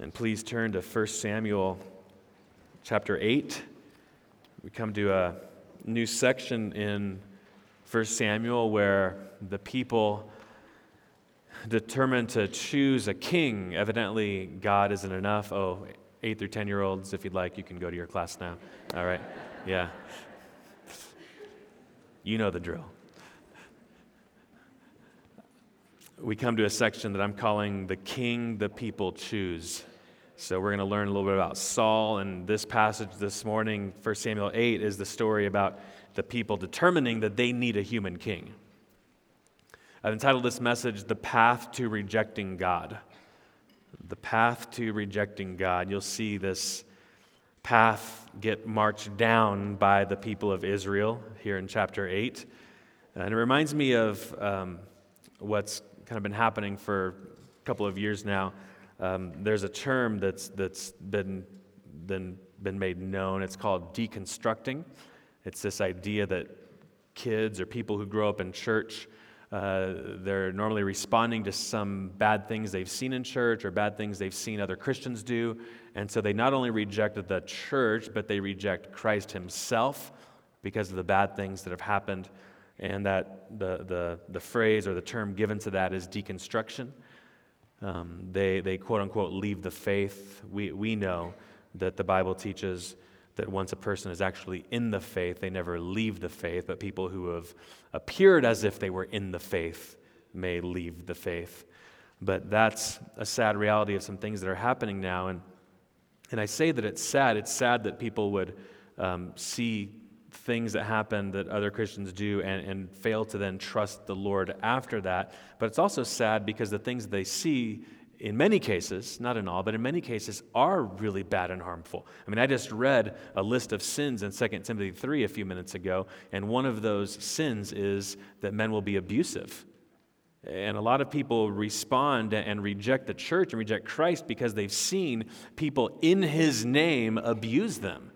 And please turn to 1 Samuel chapter 8. We come to a new section in 1 Samuel where the people determined to choose a king. Evidently, God isn't enough. Oh, eight through 10 year olds, if you'd like, you can go to your class now. All right. Yeah. You know the drill. We come to a section that I'm calling The King the People Choose. So we're going to learn a little bit about Saul, and this passage this morning, 1 Samuel 8, is the story about the people determining that they need a human king. I've entitled this message, The Path to Rejecting God. The Path to Rejecting God. You'll see this path get marched down by the people of Israel here in chapter 8. And it reminds me of um, what's kind of been happening for a couple of years now. Um, there's a term that's, that's been, been, been made known. It's called deconstructing. It's this idea that kids or people who grow up in church, uh, they're normally responding to some bad things they've seen in church or bad things they've seen other Christians do. And so they not only reject the church, but they reject Christ himself because of the bad things that have happened and that the, the, the phrase or the term given to that is deconstruction. Um, they, they quote unquote leave the faith. We, we know that the Bible teaches that once a person is actually in the faith, they never leave the faith, but people who have appeared as if they were in the faith may leave the faith. But that's a sad reality of some things that are happening now. And, and I say that it's sad. It's sad that people would um, see things that happen that other Christians do and, and fail to then trust the Lord after that. But it's also sad because the things they see in many cases, not in all, but in many cases, are really bad and harmful. I mean, I just read a list of sins in 2 Timothy 3 a few minutes ago, and one of those sins is that men will be abusive. And a lot of people respond and reject the church and reject Christ because they've seen people in his name abuse them.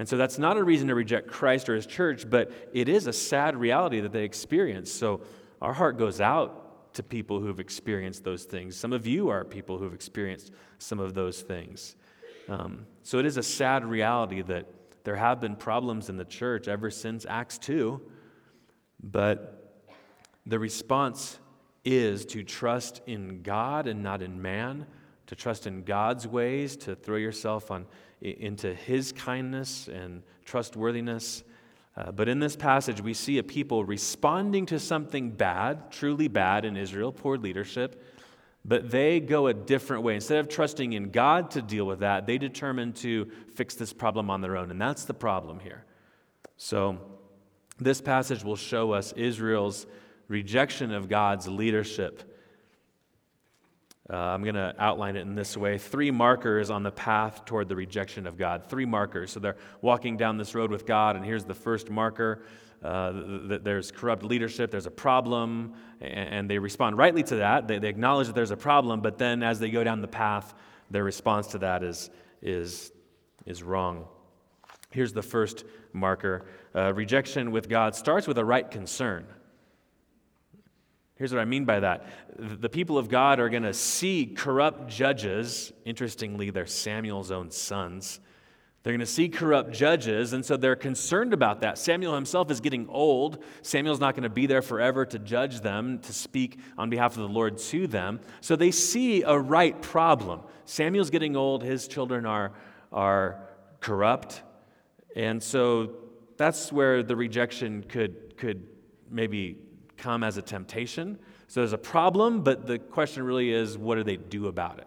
And so that's not a reason to reject Christ or his church, but it is a sad reality that they experience. So our heart goes out to people who've experienced those things. Some of you are people who've experienced some of those things. Um, so it is a sad reality that there have been problems in the church ever since Acts 2, but the response is to trust in God and not in man, to trust in God's ways, to throw yourself on into his kindness and trustworthiness. Uh, but in this passage, we see a people responding to something bad, truly bad in Israel, poor leadership, but they go a different way. Instead of trusting in God to deal with that, they determine to fix this problem on their own. And that's the problem here. So, this passage will show us Israel's rejection of God's leadership uh, I'm going to outline it in this way three markers on the path toward the rejection of God. Three markers. So they're walking down this road with God, and here's the first marker. Uh, that there's corrupt leadership, there's a problem, and they respond rightly to that. They, they acknowledge that there's a problem, but then as they go down the path, their response to that is, is, is wrong. Here's the first marker uh, rejection with God starts with a right concern. Here's what I mean by that. The people of God are going to see corrupt judges. Interestingly, they're Samuel's own sons. They're going to see corrupt judges, and so they're concerned about that. Samuel himself is getting old. Samuel's not going to be there forever to judge them, to speak on behalf of the Lord to them. So they see a right problem. Samuel's getting old, his children are, are corrupt. And so that's where the rejection could, could maybe come as a temptation. So there's a problem, but the question really is what do they do about it?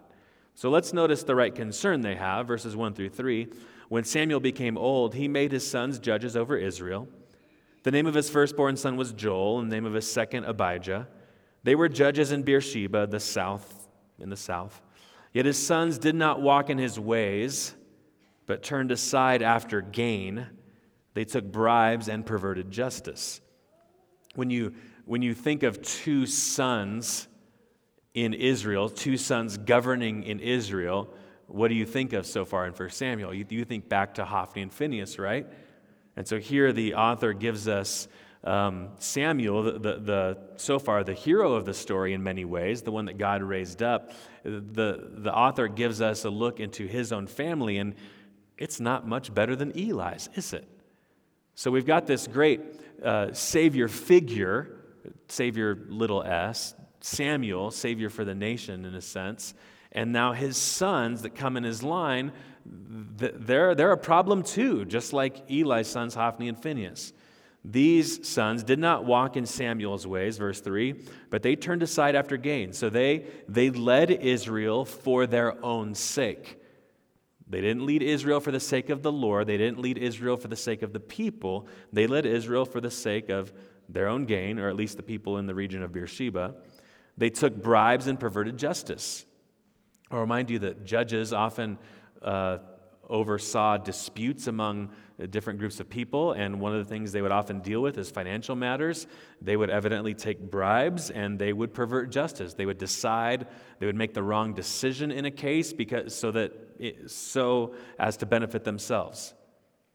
So let's notice the right concern they have, verses 1 through 3. When Samuel became old, he made his sons judges over Israel. The name of his firstborn son was Joel, and the name of his second, Abijah. They were judges in Beersheba, the south, in the south. Yet his sons did not walk in his ways, but turned aside after gain. They took bribes and perverted justice. When you when you think of two sons in Israel, two sons governing in Israel, what do you think of so far in 1 Samuel? You, you think back to Hophni and Phinehas, right? And so here the author gives us Um, Samuel, the, the, the, so far the hero of the story in many ways, the one that God raised up, the, the author gives us a look into his own family, and it's not much better than Eli's, is it? So we've got this great uh, Savior figure, Savior little s, Samuel, Savior for the nation in a sense, and now his sons that come in his line, they're, they're a problem too, just like Eli's sons, Hophni and Phinehas. These sons did not walk in Samuel's ways, verse 3, but they turned aside after gain. So they, they led Israel for their own sake. They didn't lead Israel for the sake of the Lord. They didn't lead Israel for the sake of the people. They led Israel for the sake of their own gain, or at least the people in the region of Beersheba. They took bribes and perverted justice. I'll remind you that judges often uh, oversaw disputes among different groups of people, and one of the things they would often deal with is financial matters. They would evidently take bribes and they would pervert justice. They would decide, they would make the wrong decision in a case because, so, that it, so as to benefit themselves.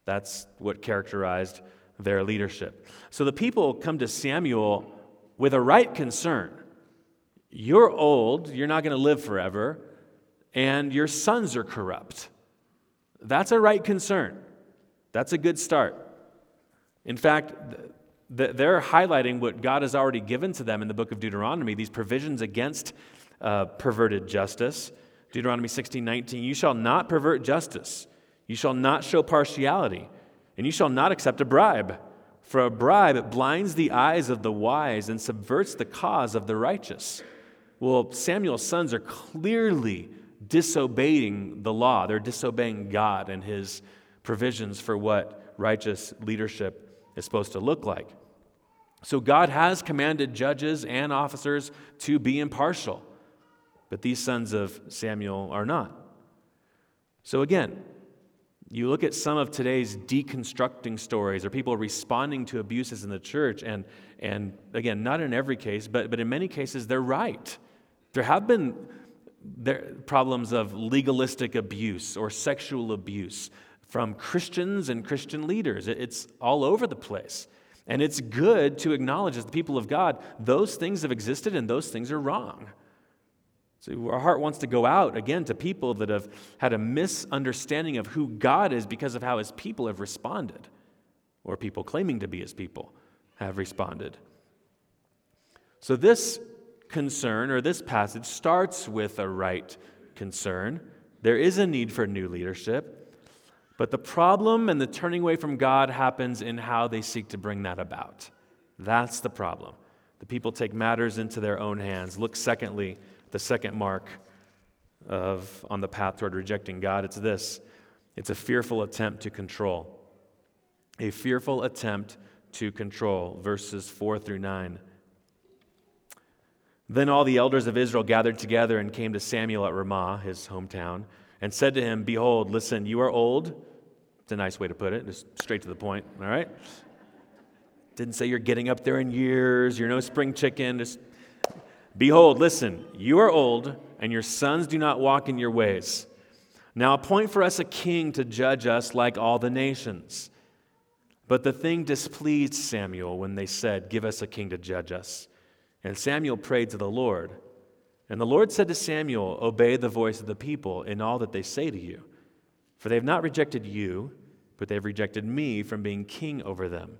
That's what characterized their leadership. So the people come to Samuel with a right concern. You're old, you're not going to live forever, and your sons are corrupt. That's a right concern. That's a good start. In fact, they're highlighting what God has already given to them in the book of Deuteronomy, these provisions against uh, perverted justice. Deuteronomy 16 19, you shall not pervert justice, you shall not show partiality, and you shall not accept a bribe. For a bribe blinds the eyes of the wise and subverts the cause of the righteous. Well, Samuel's sons are clearly disobeying the law. They're disobeying God and his provisions for what righteous leadership is supposed to look like. So God has commanded judges and officers to be impartial, but these sons of Samuel are not. So again, you look at some of today's deconstructing stories or people responding to abuses in the church, and, and again, not in every case, but, but in many cases, they're right. There have been there, problems of legalistic abuse or sexual abuse from Christians and Christian leaders. It's all over the place. And it's good to acknowledge, as the people of God, those things have existed and those things are wrong. So our heart wants to go out again to people that have had a misunderstanding of who God is because of how his people have responded, or people claiming to be his people have responded. So this concern or this passage starts with a right concern. There is a need for new leadership. But the problem and the turning away from God happens in how they seek to bring that about. That's the problem. The people take matters into their own hands. Look, secondly, the second mark of on the path toward rejecting God. It's this. It's a fearful attempt to control. A fearful attempt to control. Verses 4 through 9. Then all the elders of Israel gathered together and came to Samuel at Ramah, his hometown, and said to him, Behold, listen, you are old it's a nice way to put it, just straight to the point, all right? Didn't say you're getting up there in years, you're no spring chicken. Just behold, listen, you are old, and your sons do not walk in your ways. Now appoint for us a king to judge us like all the nations. But the thing displeased Samuel when they said, Give us a king to judge us. And Samuel prayed to the Lord. And the Lord said to Samuel, Obey the voice of the people in all that they say to you. For they have not rejected you, but they've rejected me from being king over them.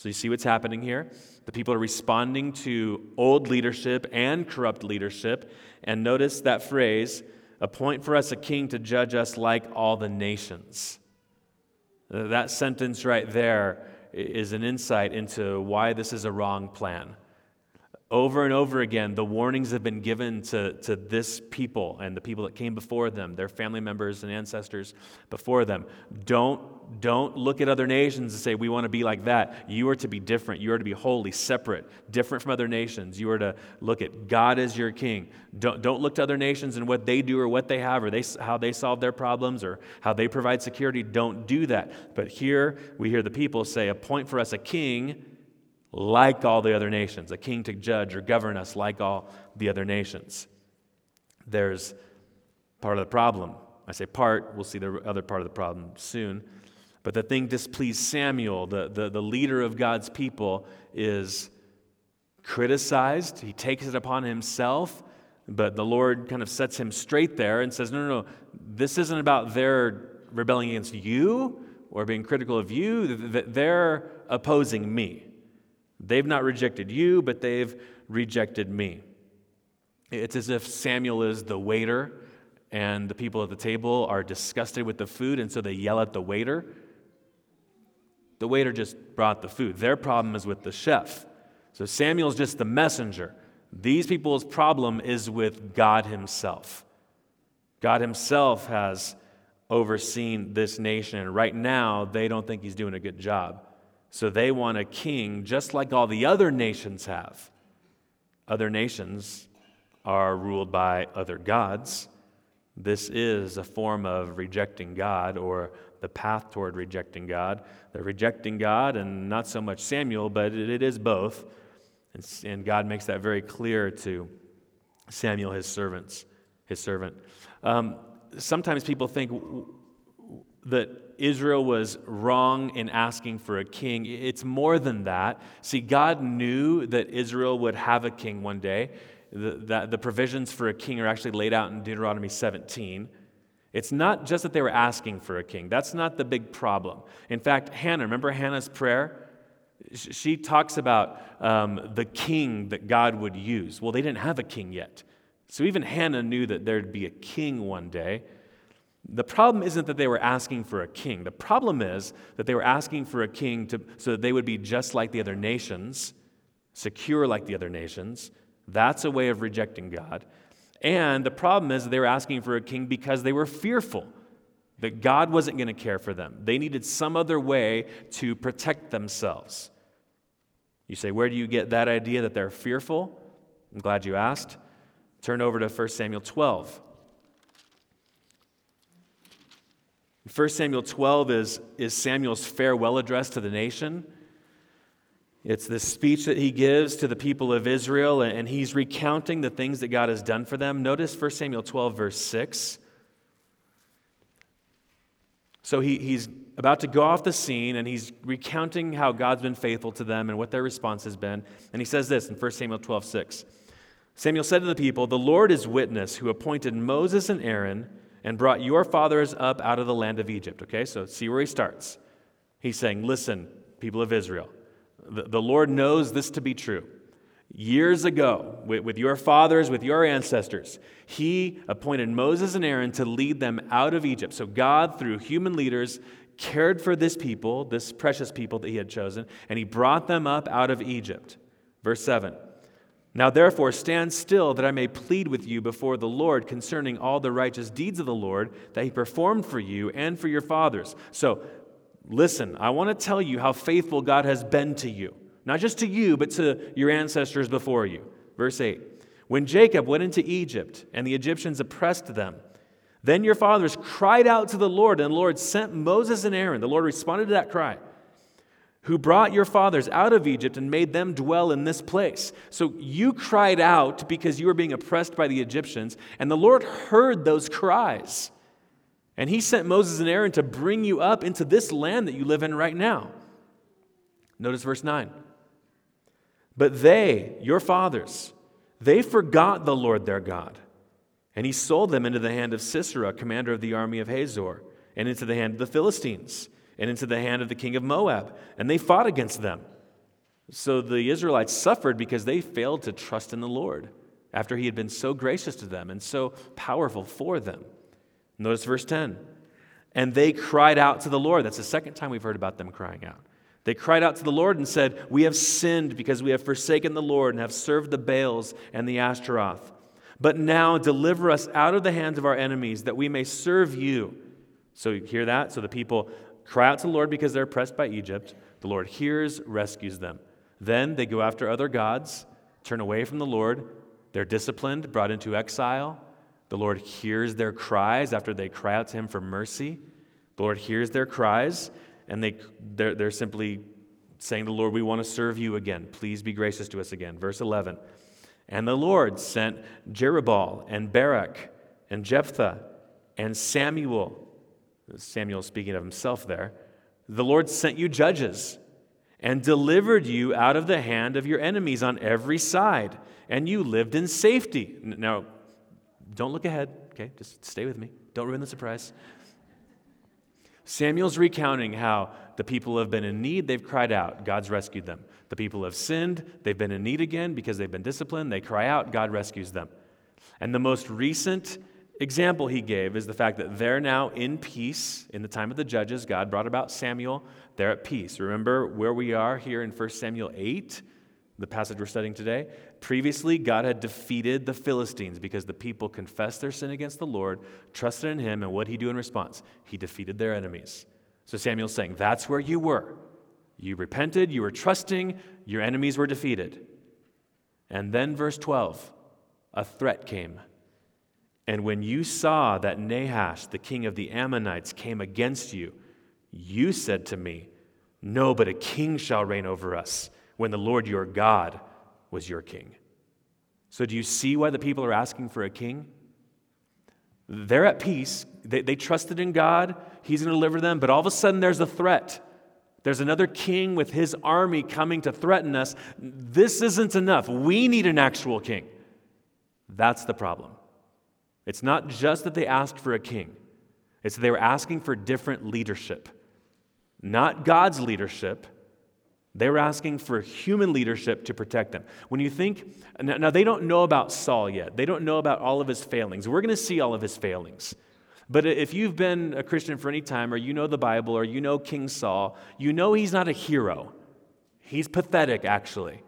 So you see what's happening here? The people are responding to old leadership and corrupt leadership. And notice that phrase appoint for us a king to judge us like all the nations. That sentence right there is an insight into why this is a wrong plan. Over and over again, the warnings have been given to, to this people and the people that came before them, their family members and ancestors before them. Don't, don't look at other nations and say, we want to be like that. You are to be different. You are to be holy, separate, different from other nations. You are to look at God as your king. Don't, don't look to other nations and what they do or what they have or they, how they solve their problems or how they provide security. Don't do that. But here we hear the people say, appoint for us a king like all the other nations, a king to judge or govern us like all the other nations. There's part of the problem. I say part, we'll see the other part of the problem soon. But the thing displeased Samuel, the, the, the leader of God's people, is criticized. He takes it upon himself, but the Lord kind of sets him straight there and says, No, no, no, this isn't about their rebelling against you or being critical of you. They're opposing me. They've not rejected you, but they've rejected me. It's as if Samuel is the waiter and the people at the table are disgusted with the food, and so they yell at the waiter. The waiter just brought the food. Their problem is with the chef. So Samuel's just the messenger. These people's problem is with God Himself. God Himself has overseen this nation, and right now they don't think He's doing a good job. So they want a king just like all the other nations have. Other nations are ruled by other gods. This is a form of rejecting God or the path toward rejecting God. They're rejecting God and not so much Samuel, but it is both. And God makes that very clear to Samuel, his servants, his servant. Um, sometimes people think that Israel was wrong in asking for a king. It's more than that. See, God knew that Israel would have a king one day. The, the, the, provisions for a king are actually laid out in Deuteronomy 17. It's not just that they were asking for a king, that's not the big problem. In fact, Hannah, remember Hannah's prayer? She talks about um, the king that God would use. Well, they didn't have a king yet. So even Hannah knew that there'd be a king one day. The problem isn't that they were asking for a king. The problem is that they were asking for a king to, so that they would be just like the other nations, secure like the other nations. That's a way of rejecting God. And the problem is they were asking for a king because they were fearful that God wasn't going to care for them. They needed some other way to protect themselves. You say, Where do you get that idea that they're fearful? I'm glad you asked. Turn over to 1 Samuel 12. 1 Samuel 12 is, is Samuel's farewell address to the nation. It's the speech that he gives to the people of Israel, and he's recounting the things that God has done for them. Notice 1 Samuel 12, verse 6. So he, he's about to go off the scene, and he's recounting how God's been faithful to them and what their response has been. And he says this in 1 Samuel 12, 6. Samuel said to the people, The Lord is witness, who appointed Moses and Aaron and brought your fathers up out of the land of Egypt. Okay, so see where he starts. He's saying, Listen, people of Israel, the, the Lord knows this to be true. Years ago, with, with your fathers, with your ancestors, he appointed Moses and Aaron to lead them out of Egypt. So God, through human leaders, cared for this people, this precious people that he had chosen, and he brought them up out of Egypt. Verse 7. Now, therefore, stand still that I may plead with you before the Lord concerning all the righteous deeds of the Lord that he performed for you and for your fathers. So, listen, I want to tell you how faithful God has been to you, not just to you, but to your ancestors before you. Verse 8 When Jacob went into Egypt and the Egyptians oppressed them, then your fathers cried out to the Lord, and the Lord sent Moses and Aaron. The Lord responded to that cry who brought your fathers out of Egypt and made them dwell in this place. So you cried out because you were being oppressed by the Egyptians, and the Lord heard those cries. And he sent Moses and Aaron to bring you up into this land that you live in right now. Notice verse 9. But they, your fathers, they forgot the Lord their God, and he sold them into the hand of Sisera, commander of the army of Hazor, and into the hand of the Philistines and into the hand of the king of Moab, and they fought against them. So the Israelites suffered because they failed to trust in the Lord after he had been so gracious to them and so powerful for them. Notice verse 10. And they cried out to the Lord. That's the second time we've heard about them crying out. They cried out to the Lord and said, We have sinned because we have forsaken the Lord and have served the Baals and the Ashtaroth. But now deliver us out of the hands of our enemies that we may serve you. So, you hear that? So the people cry out to the Lord because they're oppressed by Egypt. The Lord hears, rescues them. Then they go after other gods, turn away from the Lord. They're disciplined, brought into exile. The Lord hears their cries after they cry out to Him for mercy. The Lord hears their cries, and they, they're, they're simply saying to the Lord, We want to serve you again. Please be gracious to us again. Verse 11. And the Lord sent Jerubbaal and Barak and Jephthah and Samuel Samuel speaking of himself there, The Lord sent you judges and delivered you out of the hand of your enemies on every side, and you lived in safety. Now, don't look ahead, okay? Just stay with me. Don't ruin the surprise. Samuel's recounting how the people have been in need, they've cried out, God's rescued them. The people have sinned, they've been in need again because they've been disciplined, they cry out, God rescues them. And the most recent example he gave is the fact that they're now in peace in the time of the judges. God brought about Samuel, they're at peace. Remember where we are here in 1 Samuel 8, the passage we're studying today? Previously, God had defeated the Philistines because the people confessed their sin against the Lord, trusted in him, and what did he do in response? He defeated their enemies. So Samuel's saying, That's where you were. You repented, you were trusting, your enemies were defeated. And then, verse 12, a threat came. And when you saw that Nahash, the king of the Ammonites, came against you, you said to me, No, but a king shall reign over us when the Lord your God was your king. So, do you see why the people are asking for a king? They're at peace. They, they trusted in God. He's going to deliver them. But all of a sudden, there's a threat. There's another king with his army coming to threaten us. This isn't enough. We need an actual king. That's the problem. It's not just that they asked for a king, it's that they were asking for different leadership. Not God's leadership. They were asking for human leadership to protect them. When you think, now they don't know about Saul yet. They don't know about all of his failings. We're going to see all of his failings. But if you've been a Christian for any time, or you know the Bible, or you know King Saul, you know he's not a hero. He's pathetic, actually.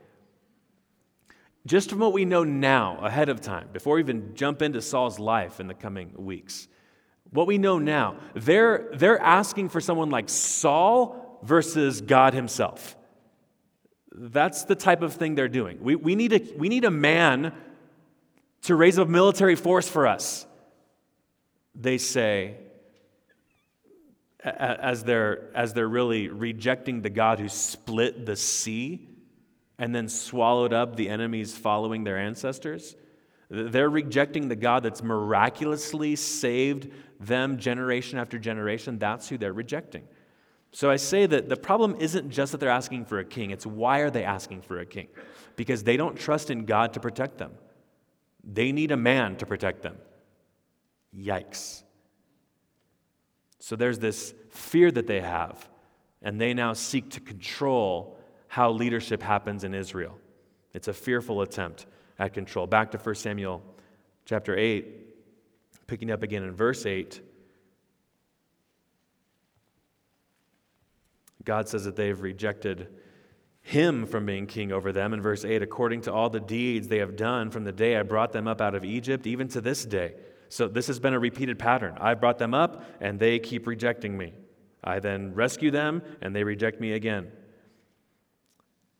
Just from what we know now, ahead of time, before we even jump into Saul's life in the coming weeks, what we know now, they're, they're asking for someone like Saul versus God Himself. That's the type of thing they're doing. We, we, need, a, we need a man to raise a military force for us. They say, as they're, as they're really rejecting the God who split the sea and then swallowed up the enemies following their ancestors. They're rejecting the God that's miraculously saved them generation after generation. That's who they're rejecting. So I say that the problem isn't just that they're asking for a king, it's why are they asking for a king? Because they don't trust in God to protect them. They need a man to protect them. Yikes. So there's this fear that they have, and they now seek to control how leadership happens in Israel. It's a fearful attempt at control. Back to 1 Samuel chapter 8, picking up again in verse 8. God says that they've rejected him from being king over them. In verse 8, according to all the deeds they have done from the day I brought them up out of Egypt, even to this day. So this has been a repeated pattern. I brought them up, and they keep rejecting me. I then rescue them, and they reject me again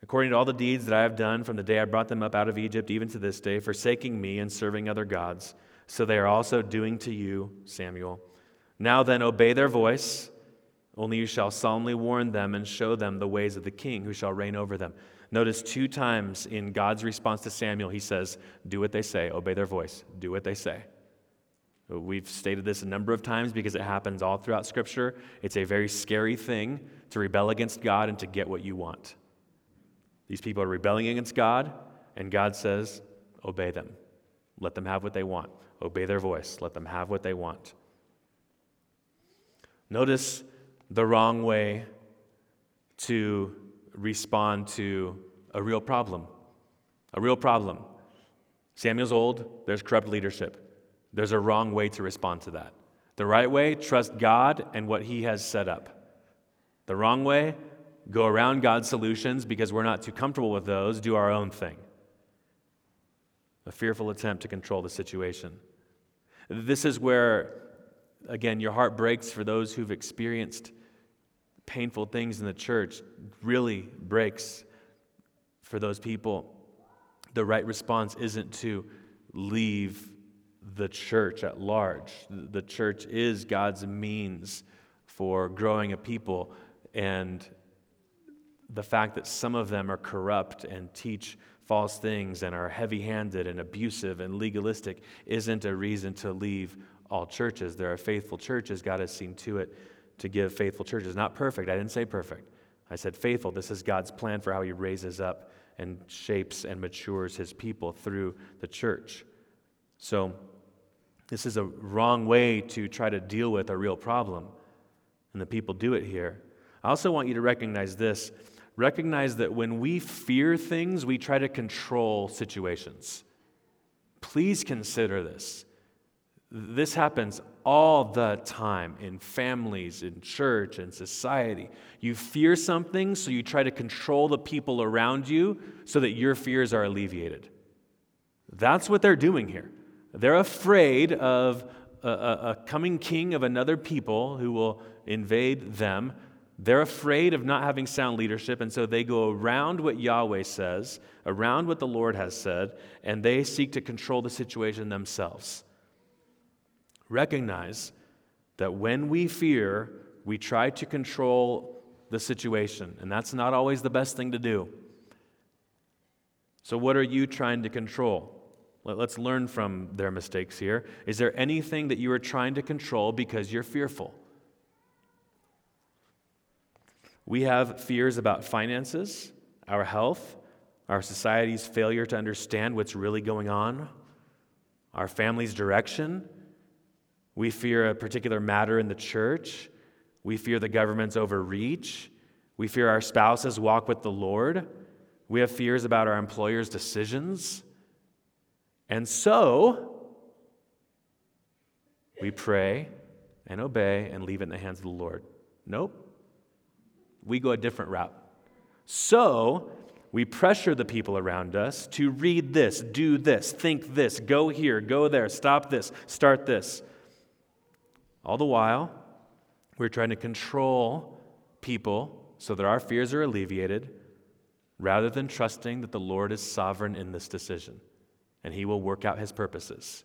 according to all the deeds that I have done from the day I brought them up out of Egypt, even to this day, forsaking me and serving other gods. So they are also doing to you, Samuel. Now then, obey their voice. Only you shall solemnly warn them and show them the ways of the king who shall reign over them. Notice two times in God's response to Samuel, he says, Do what they say, obey their voice, do what they say. We've stated this a number of times because it happens all throughout Scripture. It's a very scary thing to rebel against God and to get what you want. These people are rebelling against God, and God says, Obey them. Let them have what they want. Obey their voice. Let them have what they want. Notice the wrong way to respond to a real problem. A real problem. Samuel's old, there's corrupt leadership. There's a wrong way to respond to that. The right way, trust God and what He has set up. The wrong way, go around God's solutions because we're not too comfortable with those, do our own thing. A fearful attempt to control the situation. This is where, again, your heart breaks for those who've experienced painful things in the church, really breaks for those people. The right response isn't to leave the church at large. The church is God's means for growing a people and the fact that some of them are corrupt and teach false things and are heavy handed and abusive and legalistic isn't a reason to leave all churches. There are faithful churches. God has seen to it to give faithful churches. Not perfect, I didn't say perfect. I said faithful. This is God's plan for how He raises up and shapes and matures His people through the church. So, this is a wrong way to try to deal with a real problem, and the people do it here. I also want you to recognize this recognize that when we fear things, we try to control situations. Please consider this. This happens all the time in families, in church, in society. You fear something, so you try to control the people around you so that your fears are alleviated. That's what they're doing here. They're afraid of a, a, a coming king of another people who will invade them. They're afraid of not having sound leadership, and so they go around what Yahweh says, around what the Lord has said, and they seek to control the situation themselves. Recognize that when we fear, we try to control the situation, and that's not always the best thing to do. So, what are you trying to control? Let's learn from their mistakes here. Is there anything that you are trying to control because you're fearful? We have fears about finances, our health, our society's failure to understand what's really going on, our family's direction. We fear a particular matter in the church. We fear the government's overreach. We fear our spouse's walk with the Lord. We have fears about our employer's decisions. And so, we pray and obey and leave it in the hands of the Lord. Nope. We go a different route. So, we pressure the people around us to read this, do this, think this, go here, go there, stop this, start this. All the while, we're trying to control people so that our fears are alleviated rather than trusting that the Lord is sovereign in this decision and he will work out his purposes.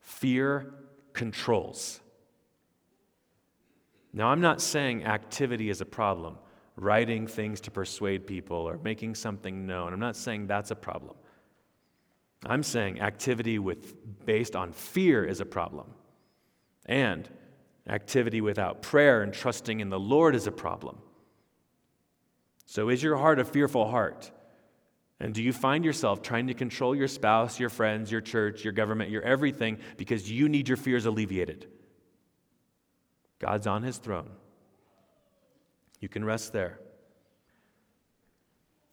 Fear controls. Now, I'm not saying activity is a problem, writing things to persuade people or making something known. I'm not saying that's a problem. I'm saying activity with, based on fear is a problem. And activity without prayer and trusting in the Lord is a problem. So, is your heart a fearful heart? And do you find yourself trying to control your spouse, your friends, your church, your government, your everything because you need your fears alleviated? God's on his throne. You can rest there.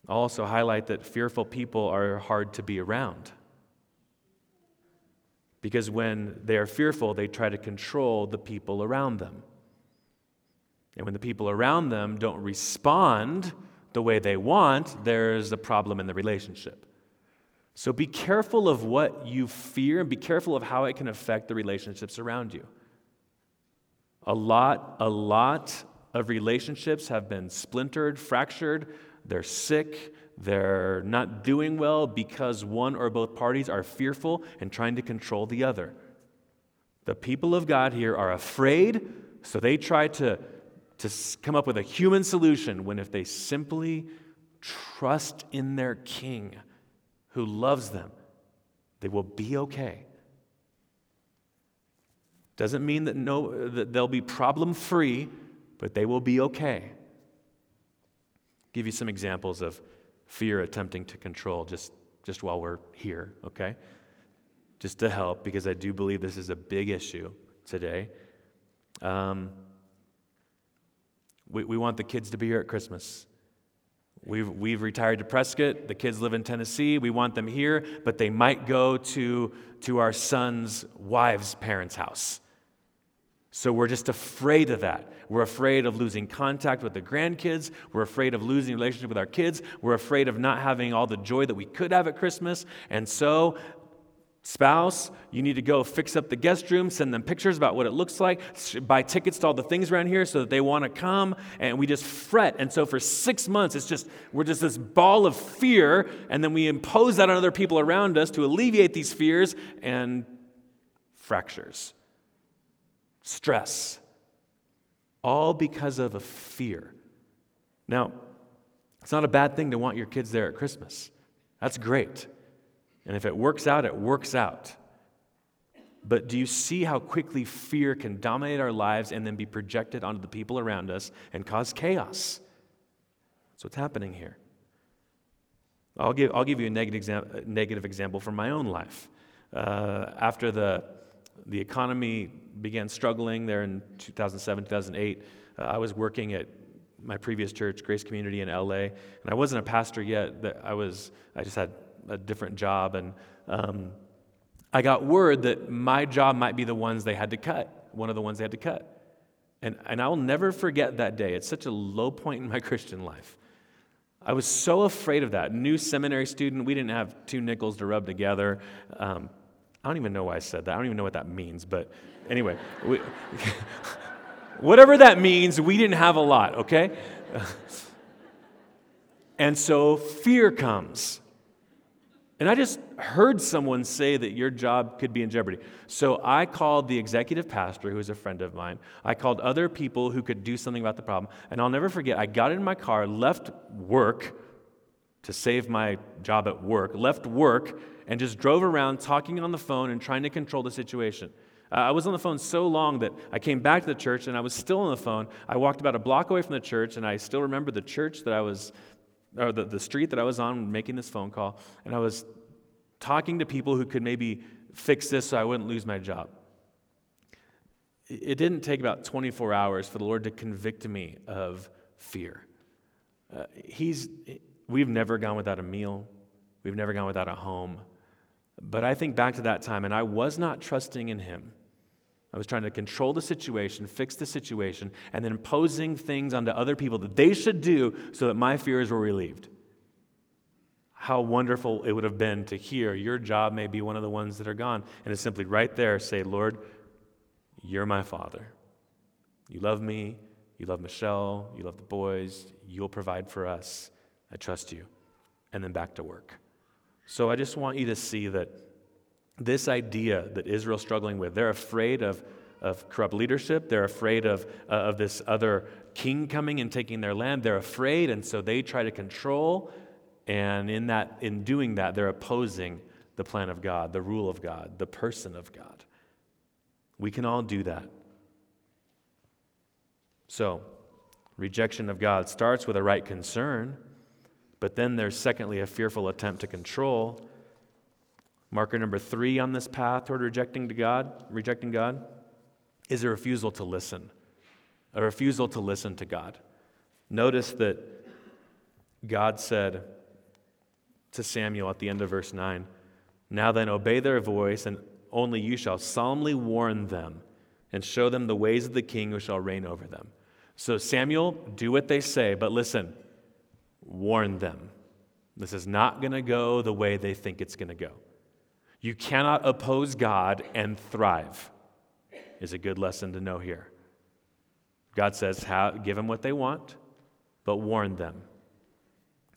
I'll also highlight that fearful people are hard to be around. Because when they are fearful, they try to control the people around them. And when the people around them don't respond the way they want, there's a problem in the relationship. So be careful of what you fear and be careful of how it can affect the relationships around you. A lot, a lot of relationships have been splintered, fractured, they're sick, they're not doing well because one or both parties are fearful and trying to control the other. The people of God here are afraid, so they try to to come up with a human solution when if they simply trust in their king who loves them, they will be okay. Doesn't mean that, no, that they'll be problem free, but they will be okay. Give you some examples of fear attempting to control just, just while we're here, okay? Just to help, because I do believe this is a big issue today. Um, we, we want the kids to be here at Christmas. We've, we've retired to Prescott. The kids live in Tennessee. We want them here, but they might go to, to our son's wife's parents' house. So we're just afraid of that. We're afraid of losing contact with the grandkids. We're afraid of losing relationship with our kids. We're afraid of not having all the joy that we could have at Christmas. And so Spouse, you need to go fix up the guest room, send them pictures about what it looks like, buy tickets to all the things around here so that they want to come, and we just fret. And so for six months, it's just, we're just this ball of fear, and then we impose that on other people around us to alleviate these fears and fractures, stress, all because of a fear. Now, it's not a bad thing to want your kids there at Christmas. That's great. And if it works out, it works out. But do you see how quickly fear can dominate our lives and then be projected onto the people around us and cause chaos? That's what's happening here. I'll give, I'll give you a negative, exam, negative example from my own life. Uh, after the, the economy began struggling there in 2007, 2008, uh, I was working at my previous church, Grace Community in LA, and I wasn't a pastor yet. I was, I just had a different job, and um, I got word that my job might be the ones they had to cut, one of the ones they had to cut. And, and I'll never forget that day. It's such a low point in my Christian life. I was so afraid of that. New seminary student, we didn't have two nickels to rub together. Um, I don't even know why I said that. I don't even know what that means, but anyway, we, whatever that means, we didn't have a lot, okay? and so fear comes. And I just heard someone say that your job could be in jeopardy. So I called the executive pastor, who is a friend of mine. I called other people who could do something about the problem. And I'll never forget, I got in my car, left work to save my job at work, left work, and just drove around talking on the phone and trying to control the situation. Uh, I was on the phone so long that I came back to the church and I was still on the phone. I walked about a block away from the church and I still remember the church that I was or the, the street that I was on making this phone call, and I was talking to people who could maybe fix this so I wouldn't lose my job. It didn't take about 24 hours for the Lord to convict me of fear. Uh, he's, we've never gone without a meal, we've never gone without a home. But I think back to that time, and I was not trusting in Him. I was trying to control the situation, fix the situation, and then imposing things onto other people that they should do so that my fears were relieved. How wonderful it would have been to hear your job may be one of the ones that are gone, and to simply right there say, Lord, you're my Father. You love me, you love Michelle, you love the boys, you'll provide for us. I trust you. And then back to work. So I just want you to see that this idea that Israel's struggling with. They're afraid of, of corrupt leadership. They're afraid of, uh, of this other king coming and taking their land. They're afraid, and so they try to control. And in, that, in doing that, they're opposing the plan of God, the rule of God, the person of God. We can all do that. So, rejection of God starts with a right concern, but then there's secondly a fearful attempt to control Marker number three on this path toward rejecting to God, rejecting God, is a refusal to listen. A refusal to listen to God. Notice that God said to Samuel at the end of verse 9, Now then, obey their voice, and only you shall solemnly warn them and show them the ways of the king who shall reign over them. So, Samuel, do what they say, but listen, warn them. This is not going to go the way they think it's going to go. You cannot oppose God and thrive, is a good lesson to know here. God says, give them what they want, but warn them.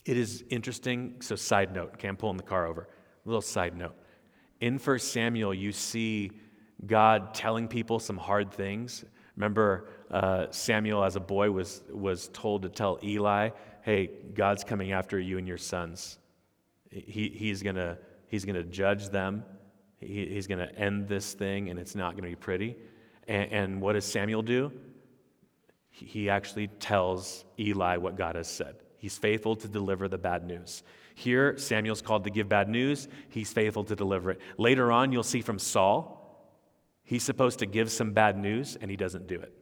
It is interesting. So, side note, okay, I'm pulling the car over. A little side note. In 1 Samuel, you see God telling people some hard things. Remember, uh, Samuel, as a boy, was, was told to tell Eli, hey, God's coming after you and your sons. He, he's going He's to judge them. He, he's going to end this thing, and it's not going to be pretty. And, and what does Samuel do? He actually tells Eli what God has said. He's faithful to deliver the bad news. Here, Samuel's called to give bad news. He's faithful to deliver it. Later on, you'll see from Saul, he's supposed to give some bad news, and he doesn't do it.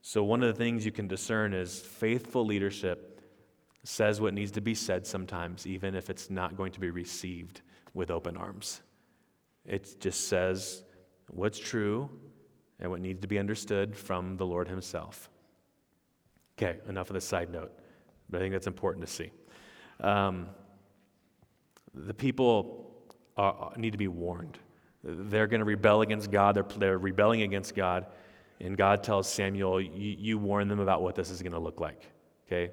So, one of the things you can discern is faithful leadership says what needs to be said sometimes, even if it's not going to be received with open arms. It just says what's true and what needs to be understood from the Lord Himself. Okay, enough of the side note, but I think that's important to see. Um, the people are, need to be warned. They're going to rebel against God, they're, they're rebelling against God, and God tells Samuel, you, you warn them about what this is going to look like. Okay,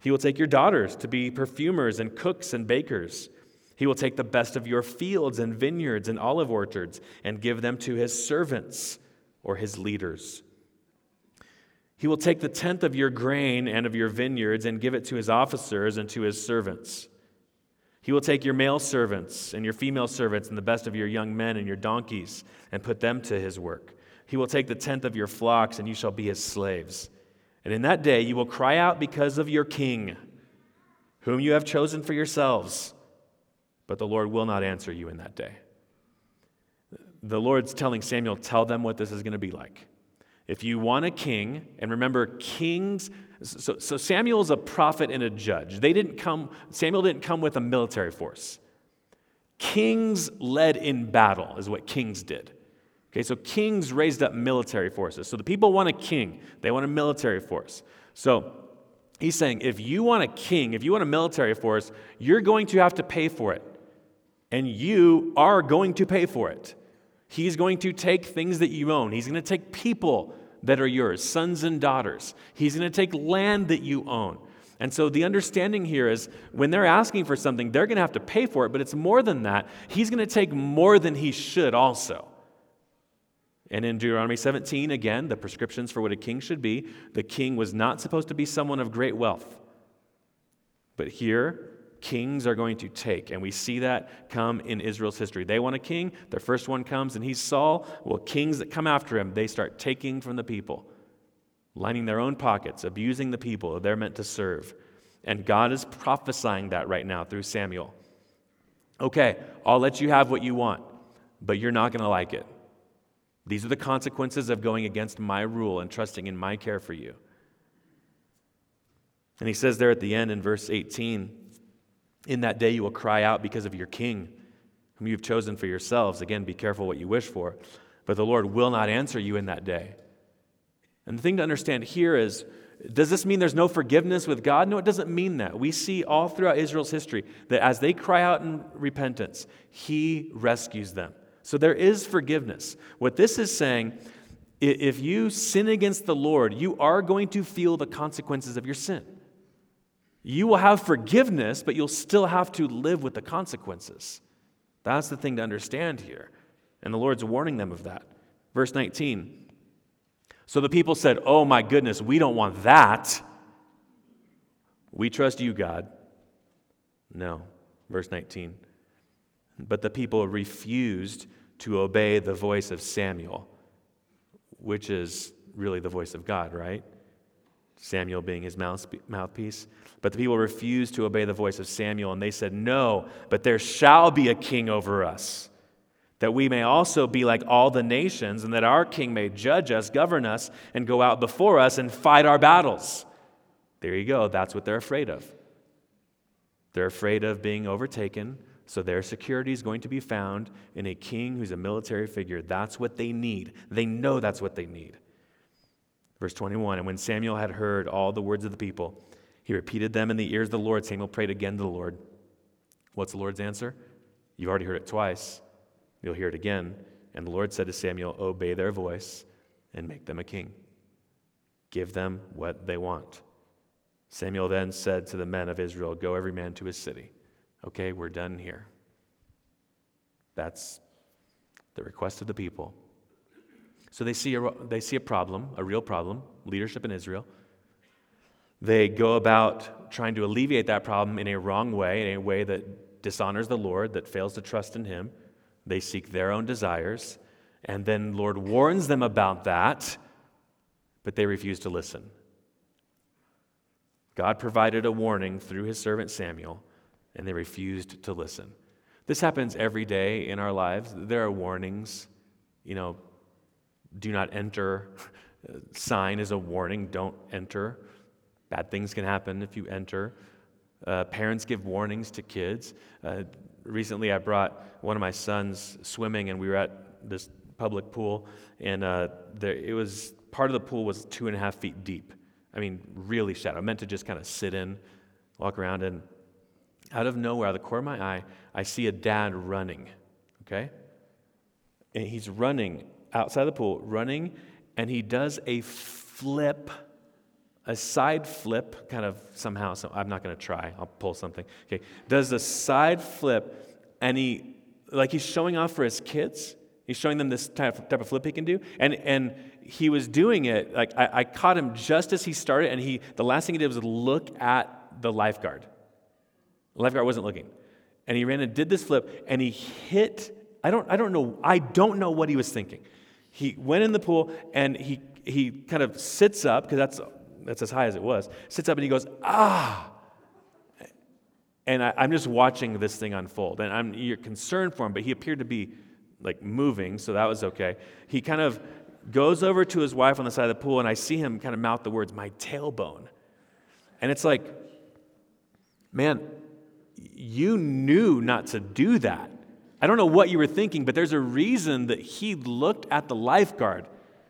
He will take your daughters to be perfumers and cooks and bakers. He will take the best of your fields and vineyards and olive orchards and give them to his servants or his leaders. He will take the tenth of your grain and of your vineyards and give it to his officers and to his servants. He will take your male servants and your female servants and the best of your young men and your donkeys and put them to his work. He will take the tenth of your flocks, and you shall be his slaves. And in that day you will cry out because of your king, whom you have chosen for yourselves. But the Lord will not answer you in that day. The Lord's telling Samuel, tell them what this is going to be like. If you want a king, and remember, kings so, so Samuel is a prophet and a judge. They didn't come, Samuel didn't come with a military force. Kings led in battle, is what kings did. Okay, so kings raised up military forces. So the people want a king, they want a military force. So he's saying if you want a king, if you want a military force, you're going to have to pay for it. And you are going to pay for it. He's going to take things that you own, he's going to take people that are yours, sons and daughters. He's going to take land that you own. And so the understanding here is when they're asking for something, they're going to have to pay for it, but it's more than that. He's going to take more than he should also. And in Deuteronomy 17, again, the prescriptions for what a king should be the king was not supposed to be someone of great wealth. But here, kings are going to take. And we see that come in Israel's history. They want a king, their first one comes, and he's Saul. Well, kings that come after him, they start taking from the people, lining their own pockets, abusing the people they're meant to serve. And God is prophesying that right now through Samuel. Okay, I'll let you have what you want, but you're not going to like it. These are the consequences of going against my rule and trusting in my care for you. And he says there at the end in verse 18, in that day you will cry out because of your king, whom you've chosen for yourselves. Again, be careful what you wish for. But the Lord will not answer you in that day. And the thing to understand here is does this mean there's no forgiveness with God? No, it doesn't mean that. We see all throughout Israel's history that as they cry out in repentance, He rescues them. So there is forgiveness. What this is saying, if you sin against the Lord, you are going to feel the consequences of your sin. You will have forgiveness, but you'll still have to live with the consequences. That's the thing to understand here. And the Lord's warning them of that. Verse 19. So the people said, Oh my goodness, we don't want that. We trust you, God. No. Verse 19. But the people refused to obey the voice of Samuel, which is really the voice of God, right? Samuel being his mouthpiece. But the people refused to obey the voice of Samuel, and they said, No, but there shall be a king over us, that we may also be like all the nations, and that our king may judge us, govern us, and go out before us and fight our battles. There you go. That's what they're afraid of. They're afraid of being overtaken, so their security is going to be found in a king who's a military figure. That's what they need. They know that's what they need. Verse 21 And when Samuel had heard all the words of the people, he repeated them in the ears of the Lord. Samuel prayed again to the Lord. What's the Lord's answer? You've already heard it twice. You'll hear it again. And the Lord said to Samuel, Obey their voice and make them a king. Give them what they want. Samuel then said to the men of Israel, Go every man to his city. Okay, we're done here. That's the request of the people. So they see a, they see a problem, a real problem, leadership in Israel. They go about trying to alleviate that problem in a wrong way, in a way that dishonors the Lord, that fails to trust in Him. They seek their own desires. And then Lord warns them about that, but they refuse to listen. God provided a warning through his servant Samuel, and they refused to listen. This happens every day in our lives. There are warnings. You know, do not enter sign is a warning don't enter. Bad things can happen if you enter. Uh, parents give warnings to kids. Uh, recently, I brought one of my sons swimming, and we were at this public pool, and uh, there, it was part of the pool was two and a half feet deep. I mean, really shallow. I Meant to just kind of sit in, walk around, and out of nowhere, out of the corner of my eye, I see a dad running, okay? And he's running outside the pool, running, and he does a flip, a side flip, kind of somehow. So I'm not to try. I'll pull something. Okay, does a side flip, and he, like he's showing off for his kids. He's showing them this type of, type of flip he can do, and and he was doing it. Like I, I caught him just as he started, and he the last thing he did was look at the lifeguard. Lifeguard wasn't looking, and he ran and did this flip, and he hit. I don't I don't know I don't know what he was thinking. He went in the pool and he, he kind of sits up, because that's, that's as high as it was, sits up and he goes, ah. And I, am just watching this thing unfold. And I'm, you're concerned for him, but he appeared to be like moving, so that was okay. He kind of goes over to his wife on the side of the pool, and I see him kind of mouth the words, my tailbone. And it's like, man, you knew not to do that. I don't know what you were thinking, but there's a reason that he looked at the lifeguard.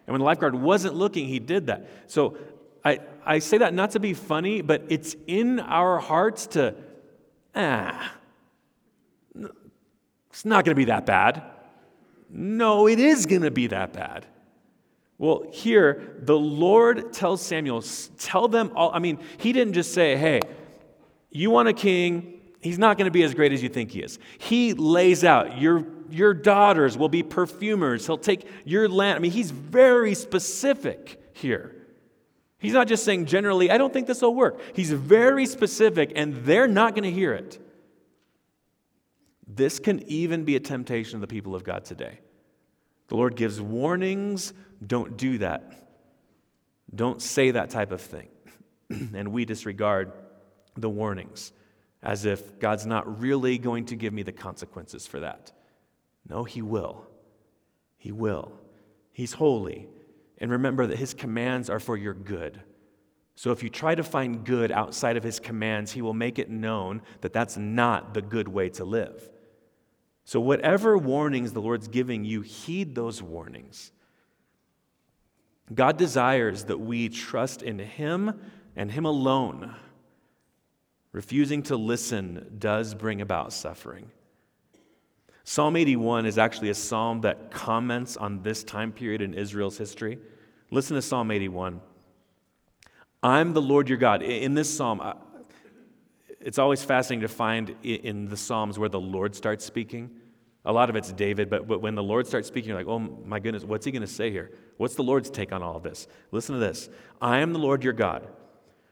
And when the lifeguard wasn't looking, he did that. So I, I say that not to be funny, but it's in our hearts to, ah, it's not going to be that bad. No, it is going to be that bad. Well, here, the Lord tells Samuel, tell them all. I mean, he didn't just say, hey, you want a king, he's not going to be as great as you think he is. He lays out your, your daughters will be perfumers. He'll take your land. I mean, he's very specific here. He's not just saying generally, I don't think this will work. He's very specific, and they're not going to hear it. This can even be a temptation of the people of God today. The Lord gives warnings. Don't do that. Don't say that type of thing. and we disregard the warnings as if God's not really going to give me the consequences for that. No, He will. He will. He's holy. And remember that His commands are for your good. So if you try to find good outside of His commands, He will make it known that that's not the good way to live. So, whatever warnings the Lord's giving you, heed those warnings. God desires that we trust in Him and Him alone Refusing to listen does bring about suffering. Psalm 81 is actually a psalm that comments on this time period in Israel's history. Listen to Psalm 81. I'm the Lord your God. In this psalm, it's always fascinating to find in the Psalms where the Lord starts speaking. A lot of it's David, but, when the Lord starts speaking, you're like, oh my goodness, what's he going to say here? What's the Lord's take on all of this? Listen to this I am the Lord your God,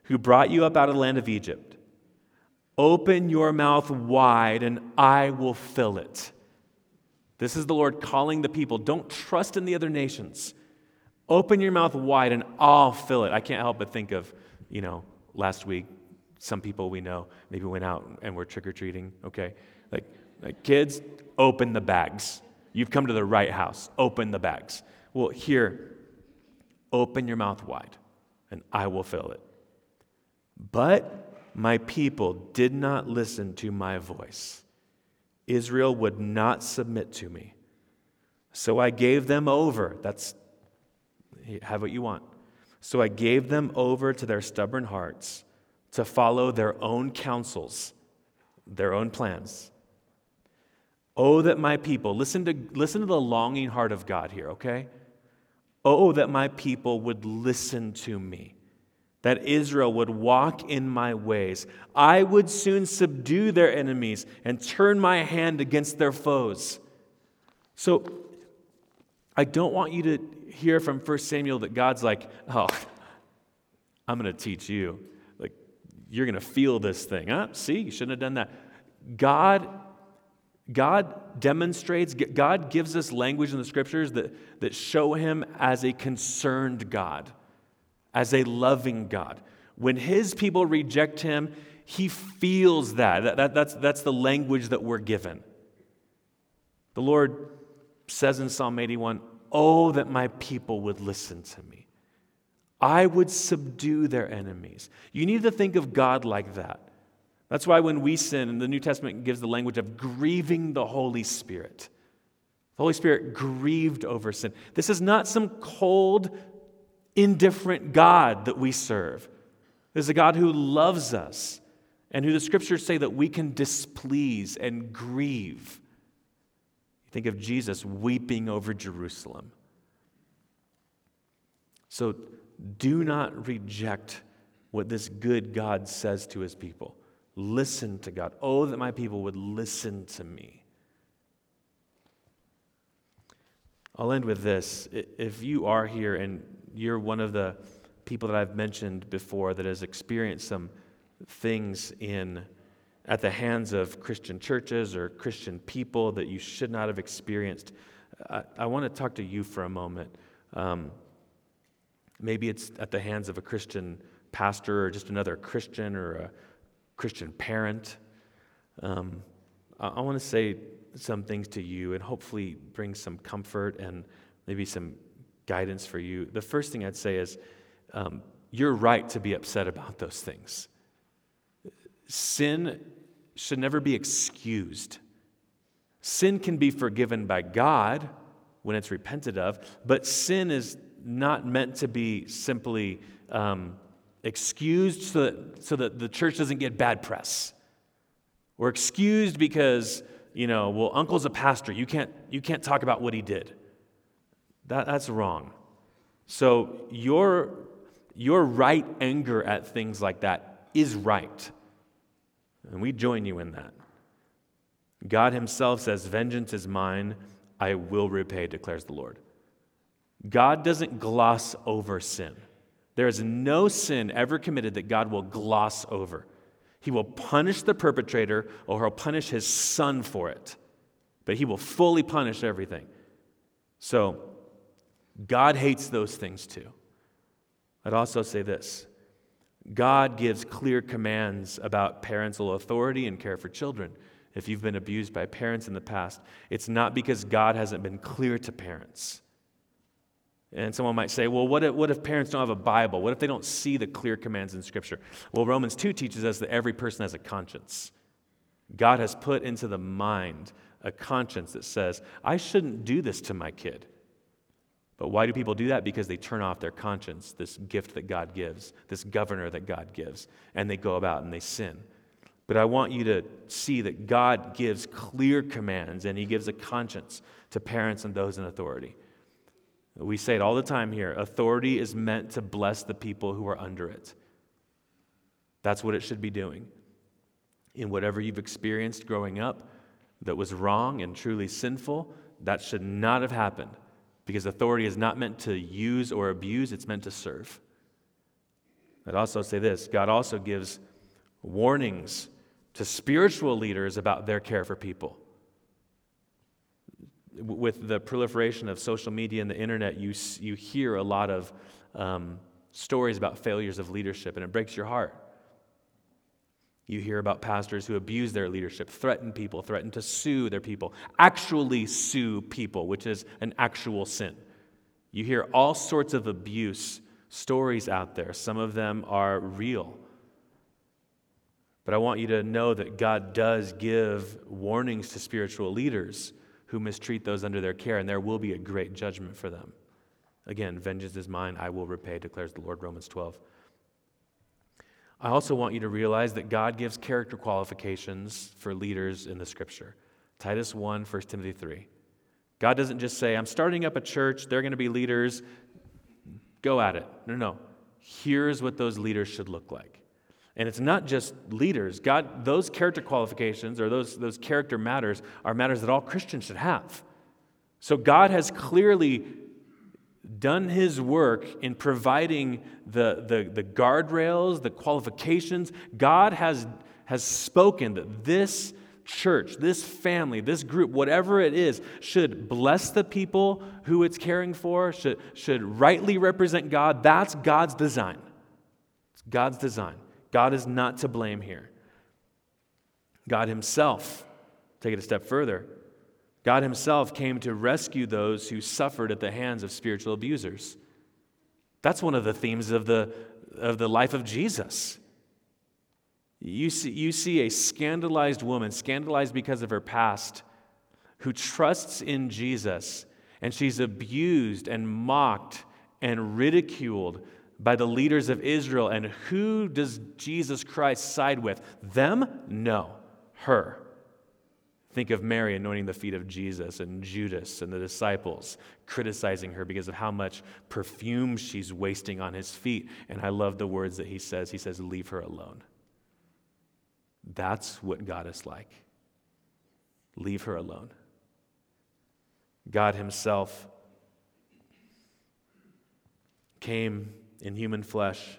who brought you up out of the land of Egypt. Open your mouth wide, and I will fill it. This is the Lord calling the people. Don't trust in the other nations. Open your mouth wide, and I'll fill it. I can't help but think of, you know, last week, some people we know maybe went out and were trick or treating, okay? Like, like, kids, open the bags. You've come to the right house. Open the bags. Well, here, open your mouth wide, and I will fill it. But my people did not listen to my voice. Israel would not submit to me. So I gave them over. That's, have what you want. So I gave them over to their stubborn hearts to follow their own counsels, their own plans. Oh, that my people, listen to, listen to the longing heart of God here, okay? Oh, that my people would listen to me that Israel would walk in my ways. I would soon subdue their enemies and turn my hand against their foes. So I don't want you to hear from 1 Samuel that God's like, oh, I'm going to teach you. Like, you're going to feel this thing. Huh? See, you shouldn't have done that. God, God demonstrates, God gives us language in the scriptures that, that show him as a concerned God as a loving God. When his people reject him, he feels that. that, that that's, that's the language that we're given. The Lord says in Psalm 81 Oh, that my people would listen to me. I would subdue their enemies. You need to think of God like that. That's why when we sin, and the New Testament gives the language of grieving the Holy Spirit. The Holy Spirit grieved over sin. This is not some cold, indifferent God that we serve. There's a God who loves us and who the scriptures say that we can displease and grieve. Think of Jesus weeping over Jerusalem. So do not reject what this good God says to his people. Listen to God. Oh, that my people would listen to me. I'll end with this. If you are here and you're one of the people that I've mentioned before that has experienced some things in at the hands of Christian churches or Christian people that you should not have experienced, I, I want to talk to you for a moment. Um, maybe it's at the hands of a Christian pastor or just another Christian or a Christian parent. Um, I, I want to say some things to you and hopefully bring some comfort and maybe some guidance for you. The first thing I'd say is um, you're right to be upset about those things. Sin should never be excused. Sin can be forgiven by God when it's repented of, but sin is not meant to be simply um, excused so that, so that the church doesn't get bad press. Or excused because, you know, well, uncle's a pastor. You can't, you can't talk about what he did. That, that's wrong. So your, your right anger at things like that is right. And we join you in that. God Himself says, Vengeance is mine, I will repay, declares the Lord. God doesn't gloss over sin. There is no sin ever committed that God will gloss over. He will punish the perpetrator or he'll punish his son for it. But he will fully punish everything. So, God hates those things too. I'd also say this God gives clear commands about parental authority and care for children. If you've been abused by parents in the past, it's not because God hasn't been clear to parents. And someone might say, well, what if, what if parents don't have a Bible? What if they don't see the clear commands in Scripture? Well, Romans 2 teaches us that every person has a conscience. God has put into the mind a conscience that says, I shouldn't do this to my kid. But why do people do that? Because they turn off their conscience, this gift that God gives, this governor that God gives, and they go about and they sin. But I want you to see that God gives clear commands and He gives a conscience to parents and those in authority. We say it all the time here authority is meant to bless the people who are under it. That's what it should be doing. In whatever you've experienced growing up that was wrong and truly sinful, that should not have happened because authority is not meant to use or abuse, it's meant to serve. I'd also say this God also gives warnings to spiritual leaders about their care for people. With the proliferation of social media and the internet, you, you hear a lot of um, stories about failures of leadership, and it breaks your heart. You hear about pastors who abuse their leadership, threaten people, threaten to sue their people, actually sue people, which is an actual sin. You hear all sorts of abuse stories out there. Some of them are real. But I want you to know that God does give warnings to spiritual leaders who mistreat those under their care, and there will be a great judgment for them. Again, vengeance is mine, I will repay, declares the Lord, Romans 12. I also want you to realize that God gives character qualifications for leaders in the scripture. Titus 1, 1 Timothy 3. God doesn't just say, I'm starting up a church, they're going to be leaders, go at it. No, no. Here's what those leaders should look like. And it's not just leaders. God, those character qualifications or those, those character matters are matters that all Christians should have. So God has clearly done his work in providing the, the, the guardrails, the qualifications. God has, has spoken that this church, this family, this group, whatever it is, should bless the people who it's caring for, should, should rightly represent God. That's God's design. It's God's design. God is not to blame here. God Himself, take it a step further, God Himself came to rescue those who suffered at the hands of spiritual abusers. That's one of the themes of the, of the life of Jesus. You see, you see a scandalized woman, scandalized because of her past, who trusts in Jesus, and she's abused and mocked and ridiculed by the leaders of Israel. And who does Jesus Christ side with? Them? No, her. Think of Mary anointing the feet of Jesus and Judas and the disciples criticizing her because of how much perfume she's wasting on his feet. And I love the words that he says. He says, Leave her alone. That's what God is like. Leave her alone. God Himself came in human flesh,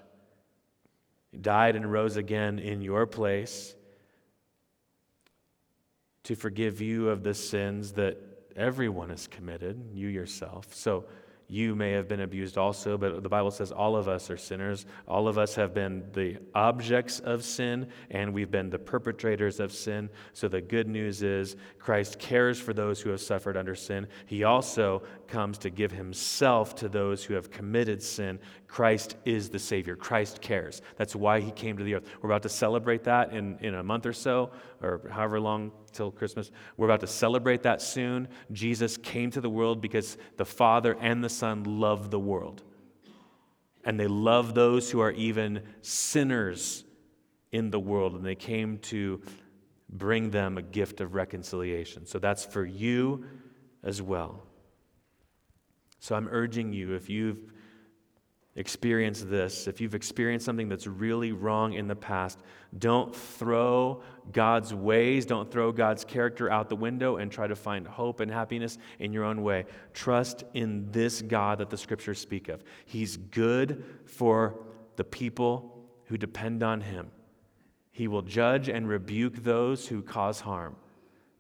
died and rose again in your place to forgive you of the sins that everyone has committed, you yourself. So, you may have been abused also, but the Bible says all of us are sinners. All of us have been the objects of sin, and we've been the perpetrators of sin. So the good news is Christ cares for those who have suffered under sin. He also comes to give himself to those who have committed sin. Christ is the Savior. Christ cares. That's why he came to the earth. We're about to celebrate that in, in a month or so, or however long till Christmas. We're about to celebrate that soon. Jesus came to the world because the Father and the Son love the world. And they love those who are even sinners in the world. And they came to bring them a gift of reconciliation. So that's for you as well. So I'm urging you, if you've experienced this, if you've experienced something that's really wrong in the past, don't throw God's ways, don't throw God's character out the window and try to find hope and happiness in your own way. Trust in this God that the scriptures speak of. He's good for the people who depend on Him. He will judge and rebuke those who cause harm,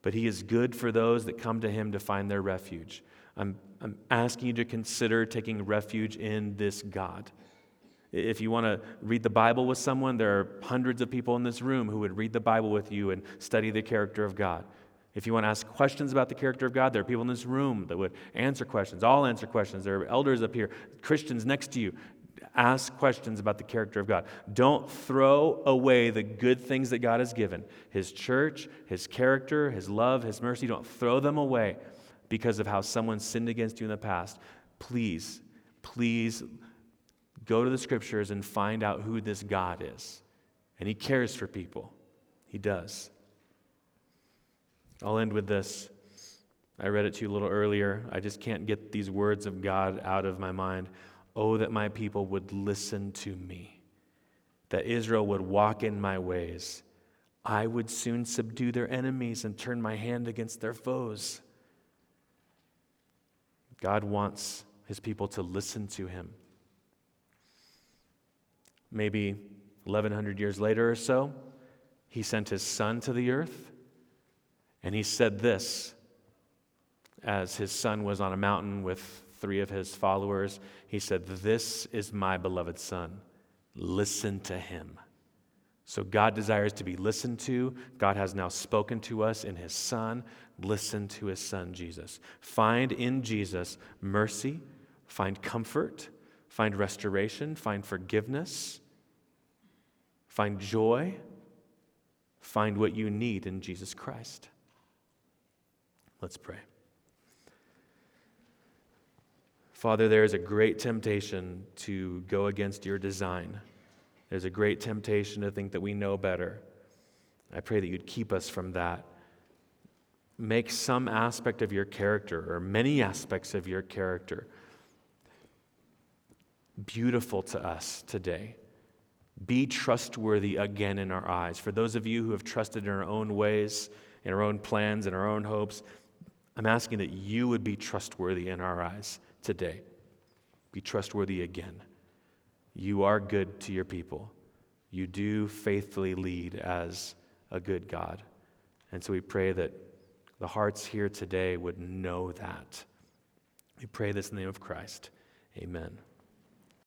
but He is good for those that come to Him to find their refuge. I'm, I'm asking you to consider taking refuge in this God. If you want to read the Bible with someone, there are hundreds of people in this room who would read the Bible with you and study the character of God. If you want to ask questions about the character of God, there are people in this room that would answer questions. All answer questions. There are elders up here, Christians next to you. Ask questions about the character of God. Don't throw away the good things that God has given His church, His character, His love, His mercy. Don't throw them away because of how someone sinned against you in the past, please, please go to the scriptures and find out who this God is. And He cares for people. He does. I'll end with this. I read it to you a little earlier. I just can't get these words of God out of my mind. Oh, that my people would listen to me, that Israel would walk in my ways. I would soon subdue their enemies and turn my hand against their foes. God wants his people to listen to him. Maybe 1100 years later or so, he sent his son to the earth, and he said this as his son was on a mountain with three of his followers. He said, This is my beloved son. Listen to him. So God desires to be listened to. God has now spoken to us in his son listen to his son, Jesus. Find in Jesus mercy, find comfort, find restoration, find forgiveness, find joy, find what you need in Jesus Christ. Let's pray. Father, there is a great temptation to go against your design. There's a great temptation to think that we know better. I pray that you'd keep us from that make some aspect of your character or many aspects of your character beautiful to us today. Be trustworthy again in our eyes. For those of you who have trusted in our own ways, in our own plans, in our own hopes, I'm asking that you would be trustworthy in our eyes today. Be trustworthy again. You are good to your people. You do faithfully lead as a good God. And so we pray that the hearts here today would know that. We pray this in the name of Christ. Amen.